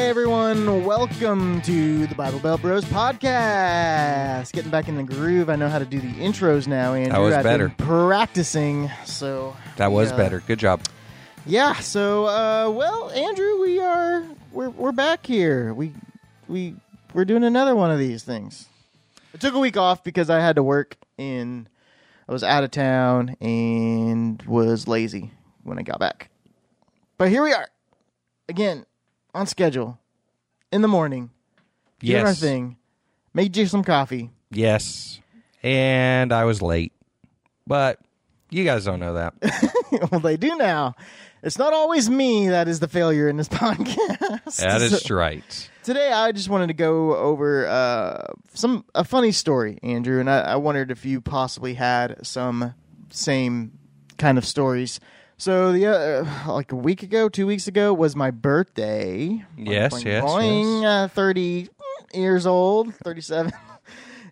Hey everyone, welcome to the Bible Belt Bros podcast. Getting back in the groove. I know how to do the intros now, Andrew. was I've been better. practicing, so That was yeah. better. Good job. Yeah. So, uh, well, Andrew, we are we're we're back here. We we we're doing another one of these things. I took a week off because I had to work in. I was out of town and was lazy when I got back. But here we are, again, on schedule, in the morning, doing our thing. Made you some coffee. Yes. And I was late. But you guys don't know that. well, they do now. It's not always me that is the failure in this podcast. that is So- right. Today, I just wanted to go over uh, some a funny story, Andrew, and I, I wondered if you possibly had some same kind of stories. So the uh, like a week ago, two weeks ago was my birthday. Yes, Boing, yes, boing, Uh, Thirty years old, thirty-seven.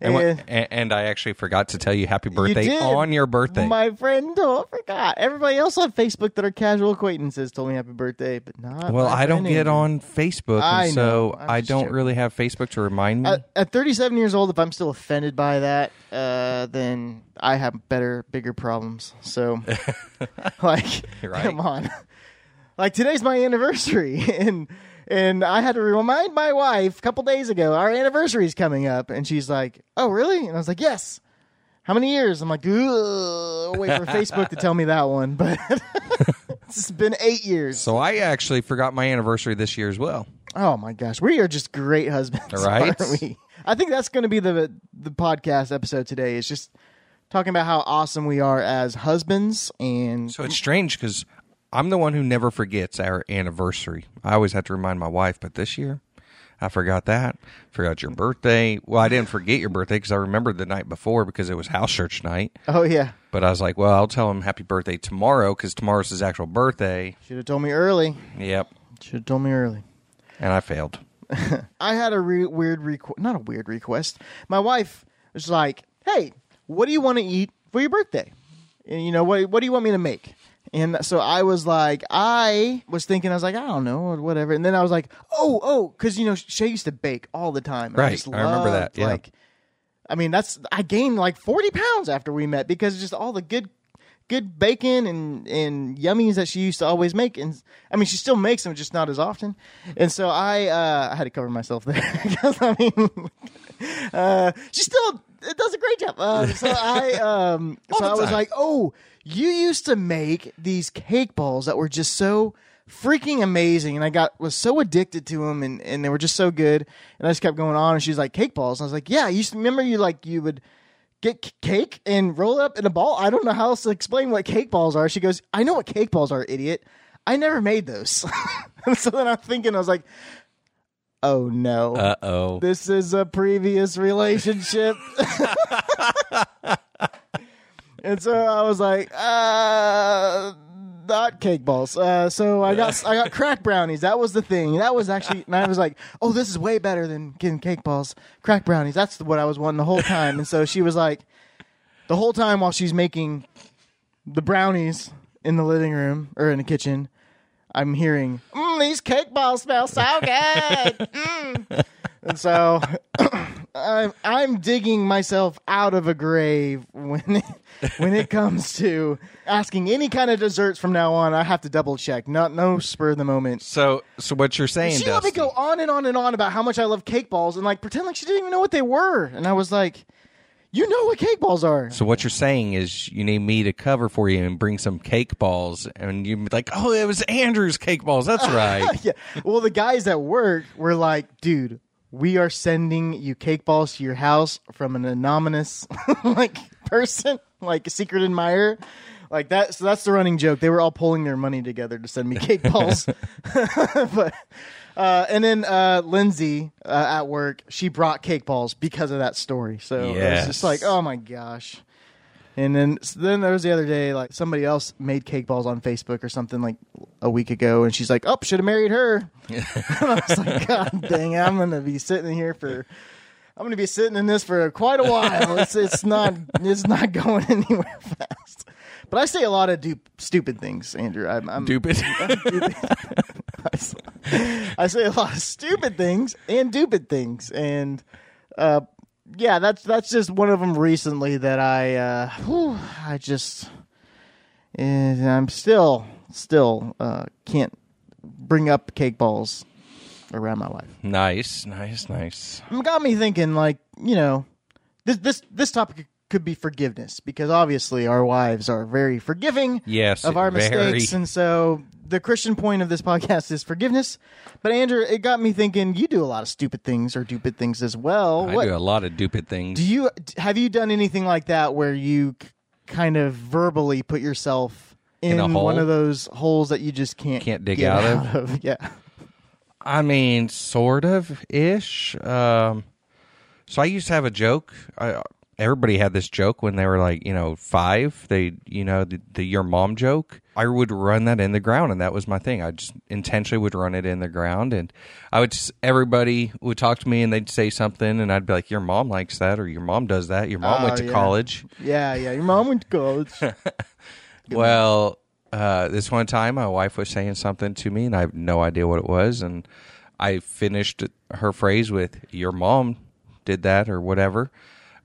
And, what, and, and I actually forgot to tell you happy birthday did. on your birthday. My friend, oh, I forgot. Everybody else on Facebook that are casual acquaintances told me happy birthday, but not. well, I don't get on Facebook, I and so. I'm I don't joking. really have Facebook to remind me. At, at 37 years old, if I'm still offended by that, uh, then I have better, bigger problems. So, like, Right. come on. Like today's my anniversary, and and I had to remind my wife a couple days ago our anniversary is coming up, and she's like, "Oh, really?" And I was like, "Yes." How many years? I'm like, Ugh, wait for Facebook to tell me that one, but it's been eight years. so I actually forgot my anniversary this year as well. Oh my gosh, we are just great husbands, Right? aren't we? I think that's going to be the the podcast episode today. Is just talking about how awesome we are as husbands, and So it's strange because I'm the one who never forgets our anniversary. I always have to remind my wife, but this year I forgot that. Forgot your birthday. Well, I didn't forget your birthday because I remembered the night before because it was house church night. oh yeah, But I was like, well, I'll tell him happy birthday tomorrow because tomorrow's his actual birthday. should have told me early. Yep. Should have told me early. And I failed. I had a re- weird request, not a weird request. My wife was like, "Hey, what do you want to eat for your birthday? And you know what? What do you want me to make?" And so I was like, I was thinking, I was like, I don't know, or whatever. And then I was like, oh, oh, because you know Shay used to bake all the time. Right. just I remember that, yeah. Like, I mean, that's I gained like forty pounds after we met because just all the good. Good bacon and and yummies that she used to always make, and I mean she still makes them, just not as often. And so I uh, I had to cover myself there because I mean uh, she still does a great job. Uh, so I um, so I was like, oh, you used to make these cake balls that were just so freaking amazing, and I got was so addicted to them, and, and they were just so good, and I just kept going on. And she's like, cake balls, and I was like, yeah, to remember you like you would. Get cake and roll it up in a ball. I don't know how else to explain what cake balls are. She goes, I know what cake balls are, idiot. I never made those. so then I'm thinking, I was like, oh no Uh oh. this is a previous relationship. and so I was like, uh not cake balls. Uh, so I got I got crack brownies. That was the thing. That was actually, and I was like, "Oh, this is way better than getting cake balls. Crack brownies. That's what I was wanting the whole time." And so she was like, the whole time while she's making the brownies in the living room or in the kitchen, I'm hearing, mm, "These cake balls smell so good." Mm. And so I'm I'm digging myself out of a grave when it, when it comes to asking any kind of desserts from now on. I have to double check. Not no spur of the moment. So, so what you're saying, She let me go on and on and on about how much I love cake balls and like pretend like she didn't even know what they were. And I was like, "You know what cake balls are?" So what you're saying is you need me to cover for you and bring some cake balls, and you be like, "Oh, it was Andrew's cake balls." That's right. yeah. Well, the guys at work were like, dude, we are sending you cake balls to your house from an anonymous like person, like a secret admirer. Like that, so that's the running joke. They were all pulling their money together to send me cake balls. but uh, and then uh, Lindsay uh, at work, she brought cake balls because of that story. So it was just like, oh my gosh. And then so then there was the other day, like somebody else made cake balls on Facebook or something like a week ago, and she's like, "Oh, should have married her." and I was like, "God dang, it, I'm gonna be sitting here for, I'm gonna be sitting in this for quite a while. It's it's not it's not going anywhere fast." But I say a lot of dupe, stupid things, Andrew. I'm, I'm Stupid. I say a lot of stupid things and stupid things, and uh, yeah, that's that's just one of them recently that I uh, whew, I just and I'm still still uh, can't bring up cake balls around my wife. nice, nice, nice. It got me thinking, like you know, this this this topic could be forgiveness because obviously our wives are very forgiving Yes, of our very. mistakes, and so the Christian point of this podcast is forgiveness. But Andrew, it got me thinking. You do a lot of stupid things or stupid things as well. I what do a lot of stupid things. do you have you done anything like that where you kind of verbally put yourself in, In one of those holes that you just can't Can't dig get out of? Yeah. I mean, sort of ish. Um, so I used to have a joke. I, everybody had this joke when they were like, you know, five. They, you know, the, the your mom joke. I would run that in the ground, and that was my thing. I just intentionally would run it in the ground, and I would. s- Everybody would talk to me, and they'd say something, and I'd be like, "Your mom likes that, or your mom does that. Your mom Oh, went to yeah. college." Yeah, yeah. Your mom went to college. Well, uh, this one time, my wife was saying something to me, and I have no idea what it was. And I finished her phrase with "Your mom did that" or whatever.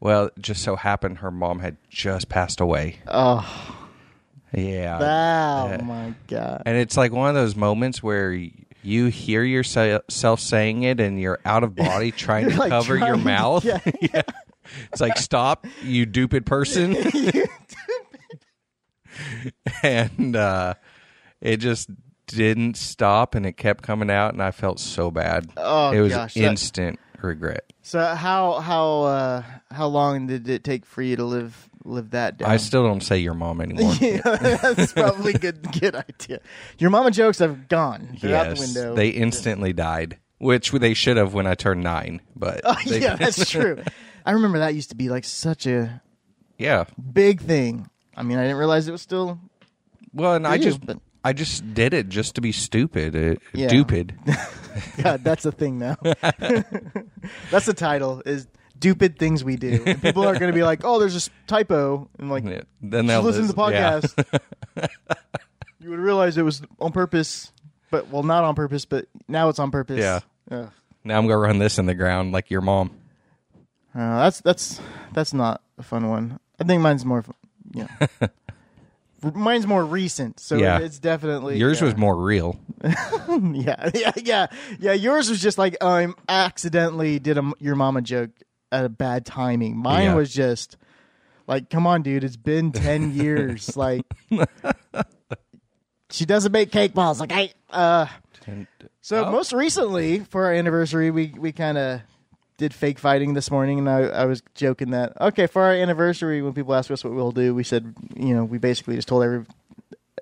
Well, it just so happened her mom had just passed away. oh, Yeah, oh my god. and it's like one of those moments where you hear yourself saying it, and you're out of body trying to like, cover your trying to- mouth. yeah. yeah. It's like, stop, you stupid person. and uh, it just didn't stop and it kept coming out and I felt so bad. Oh, it was gosh, instant regret. So how how uh how long did it take for you to live live that down? I still don't say your mom anymore. yeah, that's probably a good good idea. Your mama jokes have gone. They're out the yes, window. they instantly died, which they should have when I turned nine. But Oh, they- yeah, that's true. I remember that used to be like such a yeah. big thing. I mean, I didn't realize it was still. Well, and I just but- I just did it just to be stupid, uh, Yeah. stupid. God, that's a thing now. that's the title is "Stupid Things We Do." And people are going to be like, "Oh, there's a s- typo," and like, Yeah. Then just they'll listen to the yeah. podcast. you would realize it was on purpose, but well, not on purpose, but now it's on purpose. Yeah. Ugh. Now I'm gonna run this in the ground like your mom. Uh, that's that's that's not a fun one. I think mine's more, fun- yeah. Mine's more recent, so Yeah. it's definitely Yours yeah. was more real. yeah, yeah, yeah, yeah. Yours was just like I um, accidentally did a your mama joke at a bad timing. Mine Yeah. was just like, come on, dude, it's been ten years. like, she doesn't make cake balls. Like I, uh. So Oh. most recently for our anniversary, we we kind of did fake fighting this morning, and I, I was joking that okay for our anniversary when people ask us what we'll do, we said you know we basically just told every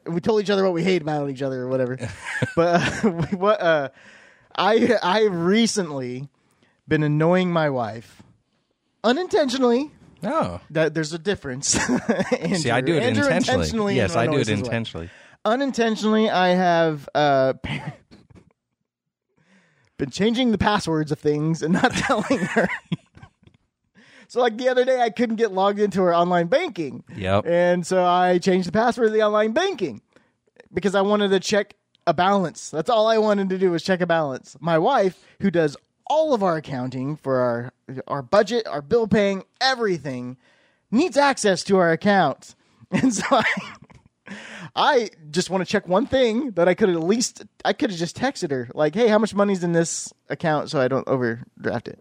we told each other what we hate about each other or whatever. but uh, we- what uh, I I recently been annoying my wife unintentionally. Oh. That there's a difference. See, I do it Andrew intentionally. yes, I do it intentionally. unintentionally i have uh been changing the passwords of things and not telling her. So like the other day i couldn't get logged into her online banking. Yep. and so i changed the password of the online banking because i wanted to check a balance. That's all i wanted to do was check a balance. My wife who does all of our accounting for our our budget our bill paying everything needs access to our account and so i I just want to check one thing that I could at least I could have just texted her like, "Hey, how much money's in this account so I don't overdraft it?"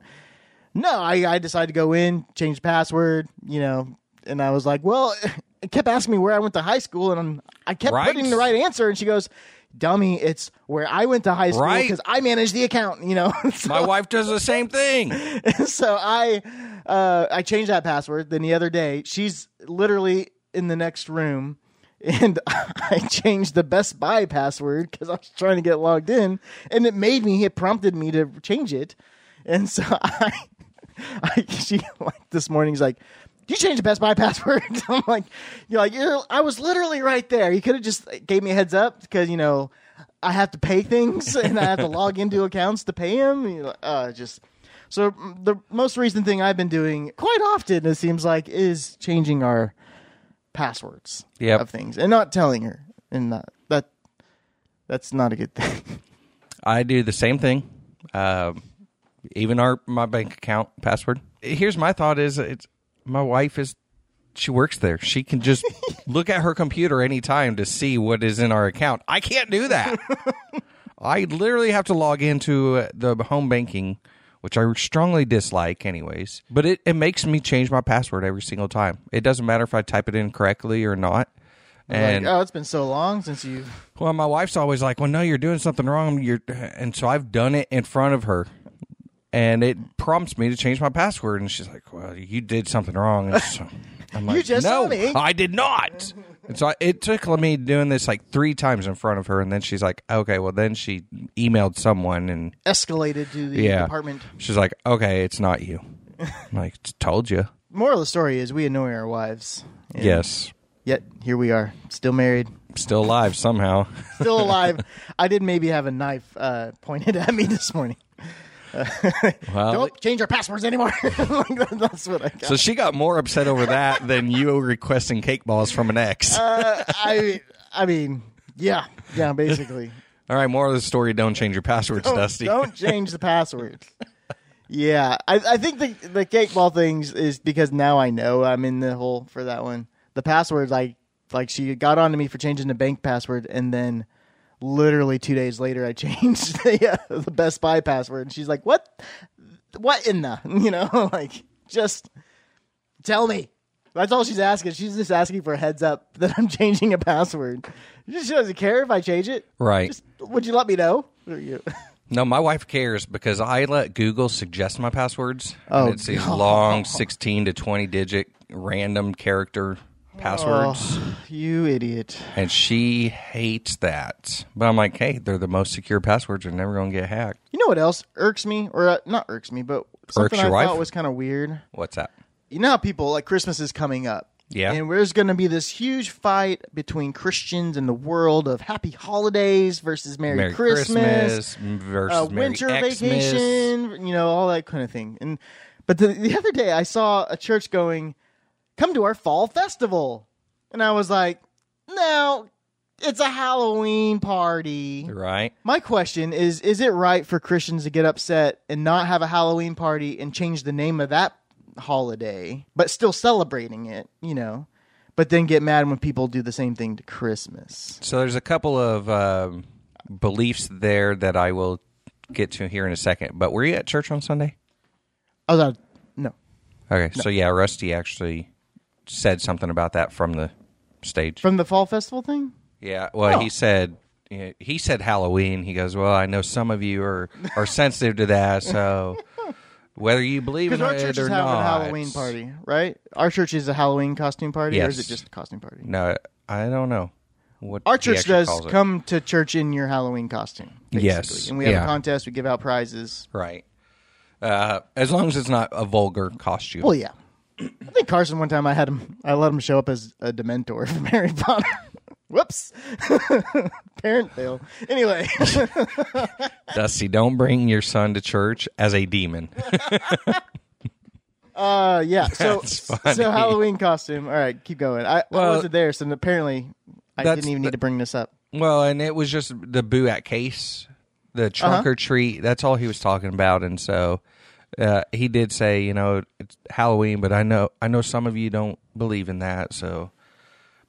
No, I I decided to go in, change the password, you know, and I was like, "Well," it kept asking me where I went to high school, and I kept Right. putting the right answer, and she goes, "Dummy, it's where I went to high school Right. because I manage the account," you know. So- My wife does the same thing. so I uh, I changed that password. Then the other day, she's literally in the next room, and I changed the Best Buy password because I was trying to get logged in, and it made me. It prompted me to change it, and so I, I she like this morning's like. You changed the Best Buy password. I'm like, you're like, you're, I was literally right there. You could have just gave me a heads up because you know I have to pay things and I have to log into accounts to pay them. You know, uh, just so mm, the most recent thing I've been doing quite often, it seems like, is changing our passwords Yep. of things and not telling her, and not, that that's not a good thing. I do the same thing. Um, even our my bank account password. Here's my thought: is it's my wife is she works there. She can just look at her computer anytime to see what is in our account. I can't do that. I literally have to log into uh, the home banking, which I strongly dislike, anyways. But it, it makes me change my password every single time. It doesn't matter if I type it in correctly or not. And like, oh, it's been so long since you. well, my wife's always like, "Well, no, you're doing something wrong." You're, and so I've done it in front of her, and it prompts me to change my password. And she's like, "Well, you did something wrong." And so I'm like, just "No, saw me." I did not." And so I, it took me doing this like three times in front of her, and then she's like, "Okay, well." Then she emailed someone, and escalated to the yeah, department. she's like, "Okay, it's not you." I'm like, "Told you." Moral of the story is we annoy our wives. And Yes, Yet here we are, still married, still alive somehow. still alive. I did maybe have a knife uh, pointed at me this morning. Well, Don't change our passwords anymore. Like, That's what I got. so she got more upset over that than you requesting cake balls from an ex. Uh, I, I mean, yeah, yeah, basically. All right, more of the story. Don't change your passwords, Don't, Dusty. don't change the passwords. Yeah, I, I think the the cake ball things is because now I know I'm in the hole for that one. The passwords, like like she got on to me for changing the bank password, and then literally two days later, I changed the, uh, the Best Buy password, and she's like, "What? What in the? You know, like just tell me." That's all she's asking. She's just asking for a heads up that I'm changing a password. She doesn't care if I change it. Right. Just, would you let me know? You- No, my wife cares because I let Google suggest my passwords. Oh, and it's these long 16 to 20 digit random character passwords. Oh, you idiot. And she hates that. But I'm like, hey, they're the most secure passwords. They're never going to get hacked. You know what else irks me, or uh, not irks me, but something I wife? thought was kind of weird. What's that? You know how people like Christmas is coming up, Yeah. and there's going to be this huge fight between Christians and the world of Happy Holidays versus Merry, Merry Christmas, Christmas, versus uh, Merry winter Xmas. vacation, you know, all that kind of thing. And but the, the other day I saw a church going, "Come to our fall festival," and I was like, "No, it's a Halloween party." Right? My question is is it right for Christians to get upset and not have a Halloween party and change the name of that holiday, but still celebrating it, you know? But then get mad when people do the same thing to Christmas. So there's a couple of um, beliefs there that I will get to here in a second. But were you at church on Sunday? I was like, no. Okay, so yeah, Rusty actually said something about that from the stage. From the fall festival thing? yeah, well, Oh. he said he said Halloween. He goes, "Well, I know some of you are are sensitive to that, so whether you believe in Because our it church or is having not, a Halloween party, right? Our church is a Halloween costume party, or is it just a costume party? No, I don't know what Our he church actually does calls it. come to church in your Halloween costume. Basically. Yes. And we have Yeah. a contest, we give out prizes. right. Uh, as long as it's not a vulgar costume. Well, yeah. I think Carson one time I had him. I let him show up as a Dementor from Harry Potter. Whoops, parent fail. Anyway, Dusty, don't bring your son to church as a demon. uh, yeah. So, so Halloween costume. All right, keep going. I, I wasn't there, so apparently I didn't even the- need to bring this up. Well, and it was just the boo at case, the trunk Uh-huh. or treat. That's all he was talking about, and so uh, he did say, you know, it's Halloween, but I know I know some of you don't believe in that. So,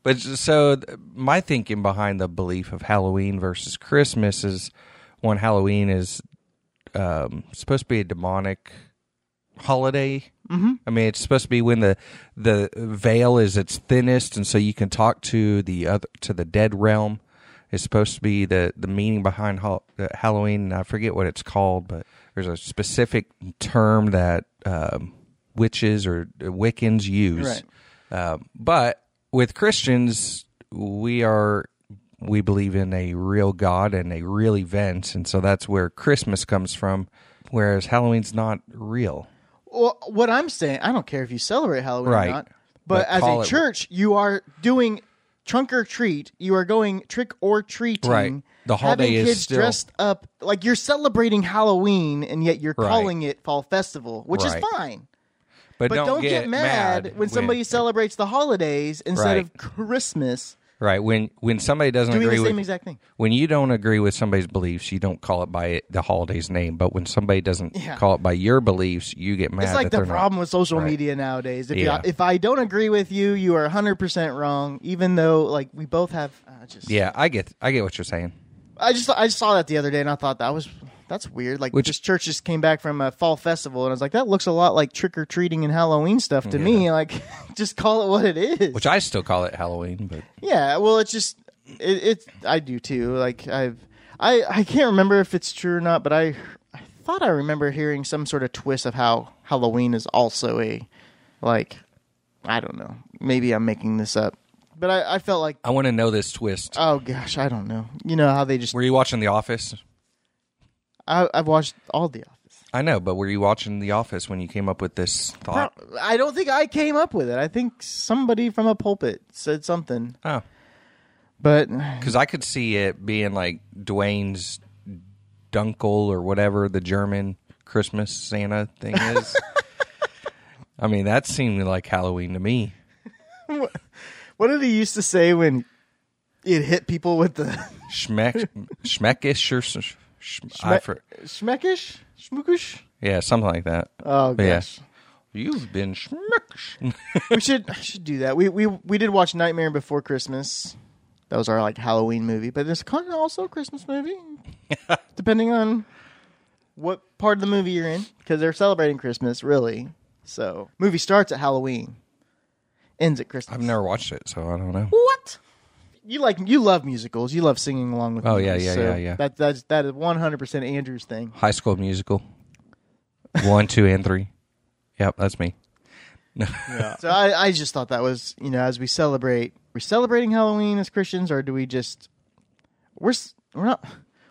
but so my thinking behind the belief of Halloween versus Christmas is one Halloween is um, supposed to be a demonic holiday. Mm-hmm. I mean, it's supposed to be when the the veil is its thinnest, and so you can talk to the other to the dead realm. It's supposed to be the the meaning behind hol- uh, Halloween. I forget what it's called, but there's a specific term that um, witches or Wiccans use. Right. Um, but with Christians, we are we believe in a real God and a real event, and so that's where Christmas comes from. Whereas Halloween's not real. Well, what I'm saying, I don't care if you celebrate Halloween Right. or not, but, But as a it- church, you are doing trunk or treat. You are going trick or treating. Right. The holiday having is kids still- dressed up like you're celebrating Halloween, and yet you're Right. calling it fall festival, which Right. is fine. But But don't don't, get get, mad, mad when when- somebody celebrates the holidays instead Right. of Christmas. Right. When when somebody doesn't Doing agree the with same exact thing. when you don't agree with somebody's beliefs, you don't call it by it, the holiday's name. But when somebody doesn't Yeah. call it by your beliefs, you get mad. It's like that the they're problem with social Right. media nowadays. If Yeah. you, if I don't agree with you, you are 100% wrong even though like we both have uh, just Yeah, I get I get what you're saying. I just I just saw that the other day and I thought that was that's weird. Like Which- this church just came back from a fall festival and I was like that looks a lot like trick or treating and Halloween stuff to me. Like just call it what it is. Which I still call it Halloween, but Yeah, well, it's just it, it's I do too. Like I've I I can't remember if it's true or not, but I I thought I remember hearing some sort of twist of how Halloween is also a like I don't know. Maybe I'm making this up, but I I felt like I want to know this twist. oh gosh, I don't know. You know how they just were you watching The Office? I, I've watched all The Office. I know, but were you watching The Office when you came up with this thought? I don't think I came up with it. I think somebody from a pulpit said something, Oh, but because I could see it being like Dwayne's Dunkel or whatever the German Christmas Santa thing is. I mean, that seemed like Halloween to me. what did he used to say when it hit people with the Schmeck, schmeckish or s- sh- I Schme- for, schmeckish, schmookish? yeah, something like that. Oh But yeah. You've been schmeckish. we should I should do that. We we we did watch Nightmare Before Christmas. That was our like Halloween movie, but it's kind of also a Christmas movie, depending on what part of the movie you're in, because they're celebrating Christmas, really. So, movie starts at Halloween, ends at Christmas. I've never watched it, so I don't know. What? You like you love musicals. You love singing along with. Oh, yeah, yeah, so yeah, yeah. That that's that is one hundred percent Andrew's thing. High School Musical, one, two, and three. Yep, that's me. So I, I just thought that was you know as we celebrate, we're celebrating Halloween as Christians, or do we just we're we're not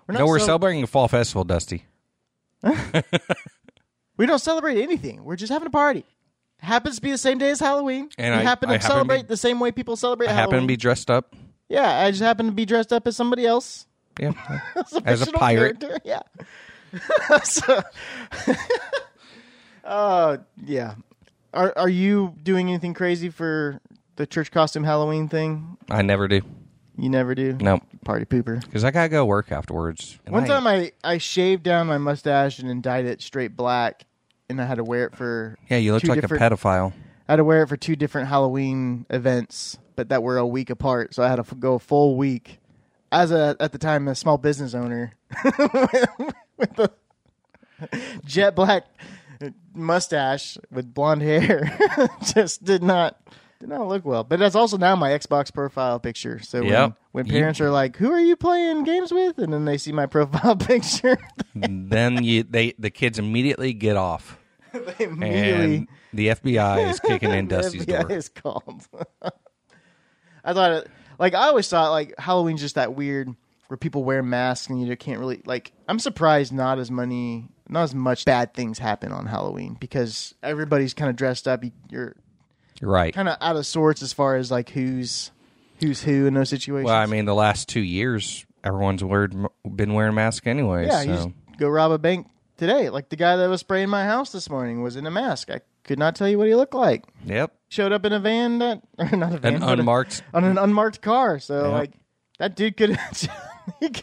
we're not No, we're cel- celebrating a fall festival, Dusty. we don't celebrate anything. We're just having a party. Happens to be the same day as Halloween. And we I- happen to I happen to celebrate be- the same way people celebrate I Halloween. happen to be dressed up. Yeah, I just happen to be dressed up as somebody else. Yeah, As a, As a pirate. character, Yeah. so, uh, yeah. Are are you doing anything crazy for the church costume Halloween thing? I never do. You never do. No, Party pooper. because I gotta go work afterwards. One I- time I, I shaved down my mustache and then dyed it straight black, and I had to wear it for yeah, you look like a pedophile. I had to wear it for two different Halloween events, but that were a week apart. So I had to f- go a full week as a at the time a small business owner with the jet black mustache with blonde hair. Just did not did not look well. But that's also now my Xbox profile picture. So when, Yep. when You- parents are like, "Who are you playing games with?" and then they see my profile picture, then you, they, the kids immediately get off, they immediately and the FBI is kicking in Dusty's The FBI door. is called. I thought it like I always thought like Halloween's just that weird where people wear masks and you can't really like. I'm surprised not as many, not as much bad things happen on Halloween because everybody's kind of dressed up. You- You're Right. kind of out of sorts as far as like who's who's who in those situations. Well, I mean, the last two years, everyone's weared, been wearing masks anyway. yeah, you just go rob a bank today. Like the guy that was spraying my house this morning was in a mask. I could not tell you what he looked like. Yep. Showed up in a van that, or not a van, An but a- unmarked. on an unmarked car. So Yep. like that dude could, could-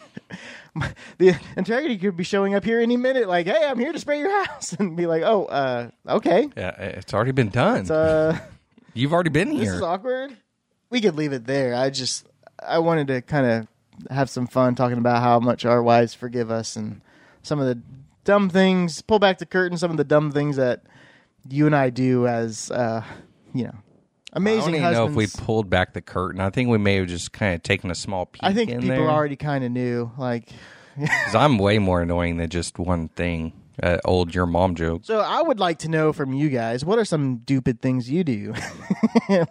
the integrity could be showing up here any minute. Like, hey, I'm here to spray your house, and be like, oh, uh, okay, Yeah, it's already been done. uh, You've already been here. this is awkward. We could leave it there. I just I wanted to kind of have some fun talking about how much our wives forgive us and some of the dumb things. Pull back the curtain. Some of the dumb things that you and I do as uh, you know amazing. I don't even know if we pulled back the curtain. I think we may have just kind of taken a small peek. I think in people there. already kind of knew. Like, 'Cause I'm way more annoying than just one thing. Uh, old your mom joke. so I would like to know from you guys what are some stupid things you do.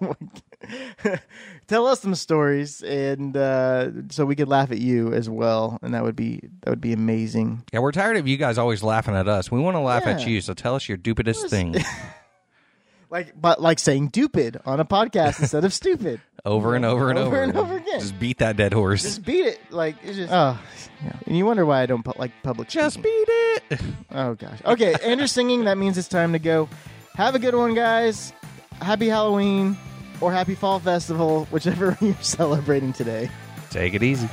Tell us some stories, and uh, so we could laugh at you as well, and that would be that would be amazing. Yeah, we're tired of you guys always laughing at us. We want to laugh at you, so tell us your stupidest thing Like, but like saying "stupid" on a podcast instead of "stupid." Over and over and Over over and over again. Just beat that dead horse. Just beat it. Like it's just. Oh, yeah. and you wonder why I don't pu- like public. Just speaking. beat it. Oh gosh. Okay, Andrew's singing. That means it's time to go. Have a good one, guys. Happy Halloween or happy Fall Festival, whichever you're celebrating today. Take it easy.